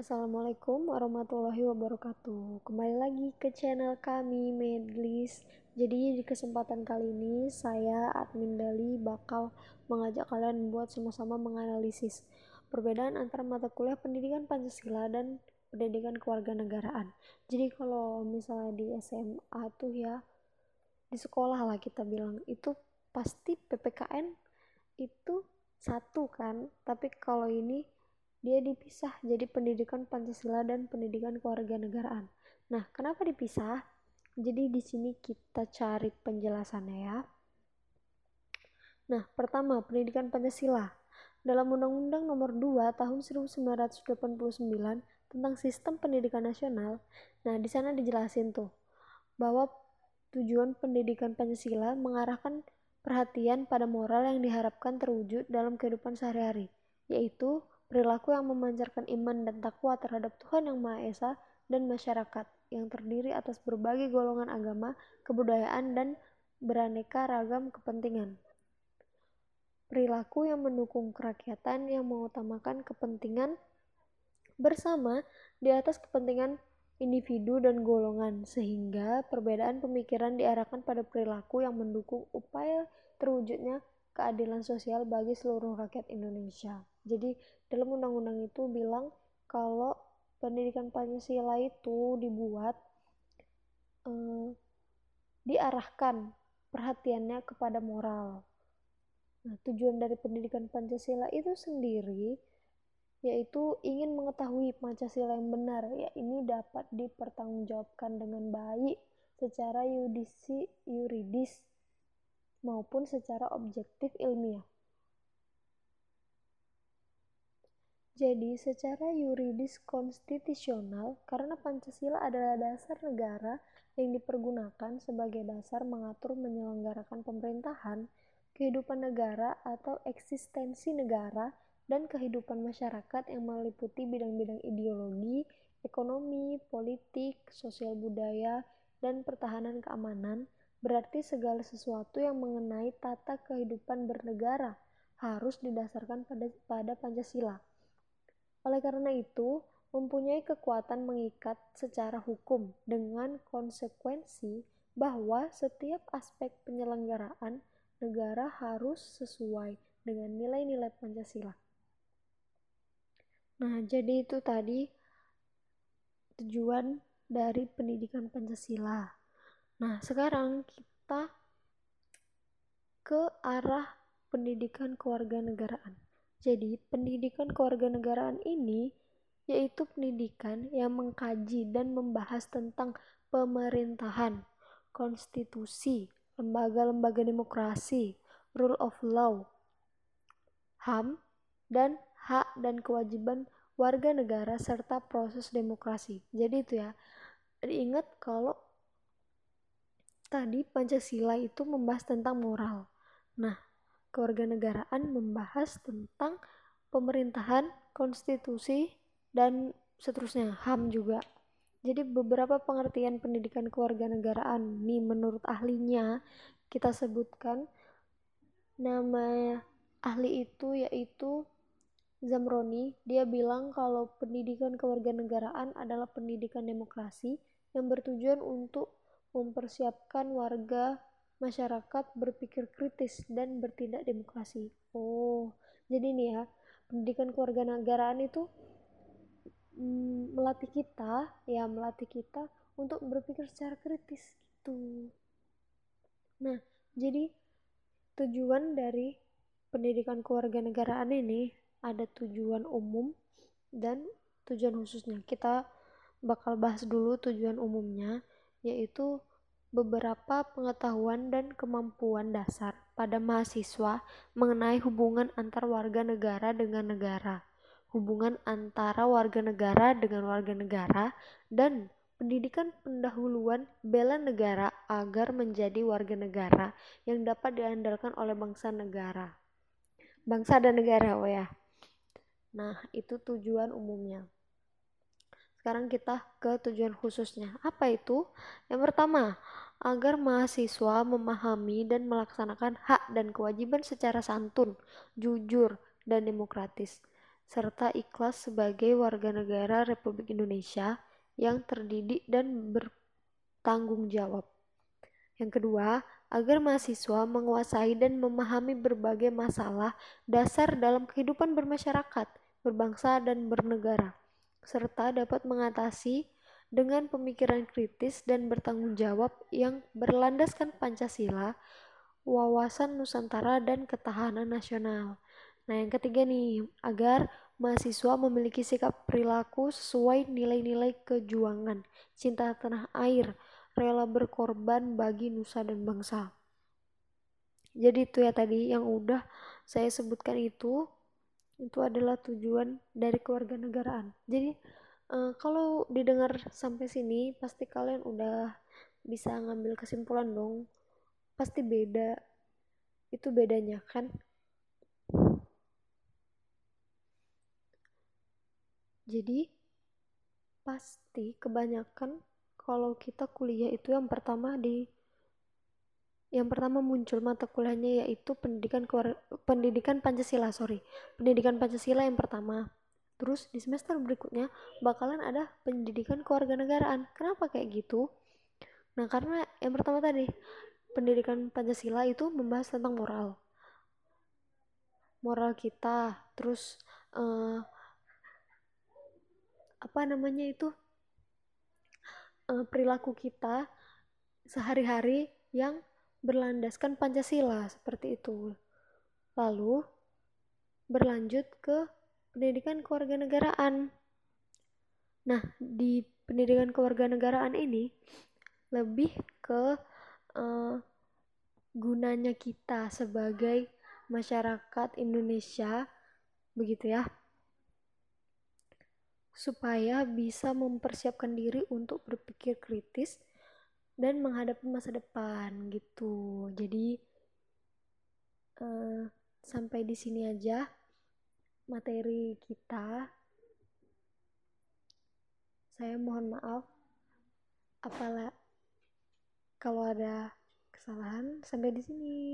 Assalamualaikum warahmatullahi wabarakatuh. Kembali lagi ke channel kami Medlis. Jadi di kesempatan kali ini Saya admin Dali bakal mengajak kalian buat sama-sama menganalisis Perbedaan antara mata kuliah pendidikan Pancasila dan pendidikan kewarganegaraan. Jadi kalau misalnya di SMA tuh ya Di sekolah lah kita bilang Itu pasti PPKN itu satu kan. Tapi kalau ini dia dipisah jadi pendidikan Pancasila dan pendidikan kewarganegaraan. Nah, kenapa dipisah? Jadi di sini kita cari penjelasannya ya. Nah, pertama, pendidikan Pancasila. Dalam Undang-Undang Nomor 2 Tahun 1989 tentang Sistem Pendidikan Nasional, nah di sana dijelasin tuh bahwa tujuan pendidikan Pancasila mengarahkan perhatian pada moral yang diharapkan terwujud dalam kehidupan sehari-hari, yaitu perilaku yang memancarkan iman dan takwa terhadap Tuhan Yang Maha Esa dan masyarakat yang terdiri atas berbagai golongan agama, kebudayaan, dan beraneka ragam kepentingan. Perilaku yang mendukung kerakyatan yang mengutamakan kepentingan bersama di atas kepentingan individu dan golongan, sehingga perbedaan pemikiran diarahkan pada perilaku yang mendukung upaya terwujudnya keadilan sosial bagi seluruh rakyat Indonesia. Jadi dalam undang-undang itu bilang kalau pendidikan Pancasila itu dibuat eh, diarahkan perhatiannya kepada moral. Nah, tujuan dari pendidikan Pancasila itu sendiri yaitu ingin mengetahui Pancasila yang benar, ya ini dapat dipertanggungjawabkan dengan baik secara yudisi yuridis maupun secara objektif ilmiah. Jadi, secara yuridis konstitusional, karena Pancasila adalah dasar negara yang dipergunakan sebagai dasar mengatur menyelenggarakan pemerintahan, kehidupan negara atau eksistensi negara, dan kehidupan masyarakat yang meliputi bidang-bidang ideologi, ekonomi, politik, sosial budaya, dan pertahanan keamanan, berarti segala sesuatu yang mengenai tata kehidupan bernegara harus didasarkan pada, pada Pancasila oleh karena itu, mempunyai kekuatan mengikat secara hukum dengan konsekuensi bahwa setiap aspek penyelenggaraan negara harus sesuai dengan nilai-nilai Pancasila. Nah, jadi itu tadi tujuan dari pendidikan Pancasila. Nah, sekarang kita ke arah pendidikan kewarganegaraan. Jadi, pendidikan kewarganegaraan ini yaitu pendidikan yang mengkaji dan membahas tentang pemerintahan, konstitusi, lembaga-lembaga demokrasi, rule of law, HAM, dan hak dan kewajiban warga negara serta proses demokrasi. Jadi itu ya, diingat kalau tadi Pancasila itu membahas tentang moral. Nah, kewarganegaraan membahas tentang pemerintahan, konstitusi, dan seterusnya, HAM juga. Jadi beberapa pengertian pendidikan kewarganegaraan nih menurut ahlinya kita sebutkan nama ahli itu yaitu Zamroni dia bilang kalau pendidikan kewarganegaraan adalah pendidikan demokrasi yang bertujuan untuk mempersiapkan warga masyarakat berpikir kritis dan bertindak demokrasi. Oh, jadi nih ya, pendidikan kewarganegaraan itu mm, melatih kita, ya melatih kita untuk berpikir secara kritis gitu. Nah, jadi tujuan dari pendidikan kewarganegaraan ini ada tujuan umum dan tujuan khususnya. Kita bakal bahas dulu tujuan umumnya, yaitu beberapa pengetahuan dan kemampuan dasar pada mahasiswa mengenai hubungan antar warga negara dengan negara, hubungan antara warga negara dengan warga negara, dan pendidikan pendahuluan bela negara agar menjadi warga negara yang dapat diandalkan oleh bangsa negara. Bangsa dan negara, oh ya. Nah, itu tujuan umumnya. Sekarang kita ke tujuan khususnya. Apa itu? Yang pertama, agar mahasiswa memahami dan melaksanakan hak dan kewajiban secara santun, jujur, dan demokratis. serta ikhlas sebagai warga negara Republik Indonesia yang terdidik dan bertanggung jawab. Yang kedua, agar mahasiswa menguasai dan memahami berbagai masalah dasar dalam kehidupan bermasyarakat, berbangsa, dan bernegara, serta dapat mengatasi dengan pemikiran kritis dan bertanggung jawab yang berlandaskan Pancasila, wawasan Nusantara, dan ketahanan nasional. Nah, yang ketiga nih, agar mahasiswa memiliki sikap perilaku sesuai nilai-nilai kejuangan, cinta tanah air, rela berkorban bagi nusa dan bangsa. Jadi itu ya tadi yang udah saya sebutkan itu itu adalah tujuan dari keluarga negaraan. Jadi uh, kalau didengar sampai sini pasti kalian udah bisa ngambil kesimpulan dong. Pasti beda. Itu bedanya kan? Jadi pasti kebanyakan kalau kita kuliah itu yang pertama di yang pertama muncul mata kuliahnya yaitu pendidikan pendidikan Pancasila sorry. Pendidikan Pancasila yang pertama. Terus di semester berikutnya bakalan ada pendidikan kewarganegaraan. Kenapa kayak gitu? Nah karena yang pertama tadi pendidikan Pancasila itu membahas tentang moral. Moral kita terus uh, apa namanya itu uh, perilaku kita sehari-hari yang berlandaskan Pancasila seperti itu. Lalu berlanjut ke pendidikan kewarganegaraan. Nah, di pendidikan kewarganegaraan ini lebih ke uh, gunanya kita sebagai masyarakat Indonesia begitu ya supaya bisa mempersiapkan diri untuk berpikir kritis dan menghadapi masa depan gitu. Jadi uh, sampai di sini aja materi kita. Saya mohon maaf apalah kalau ada kesalahan sampai di sini.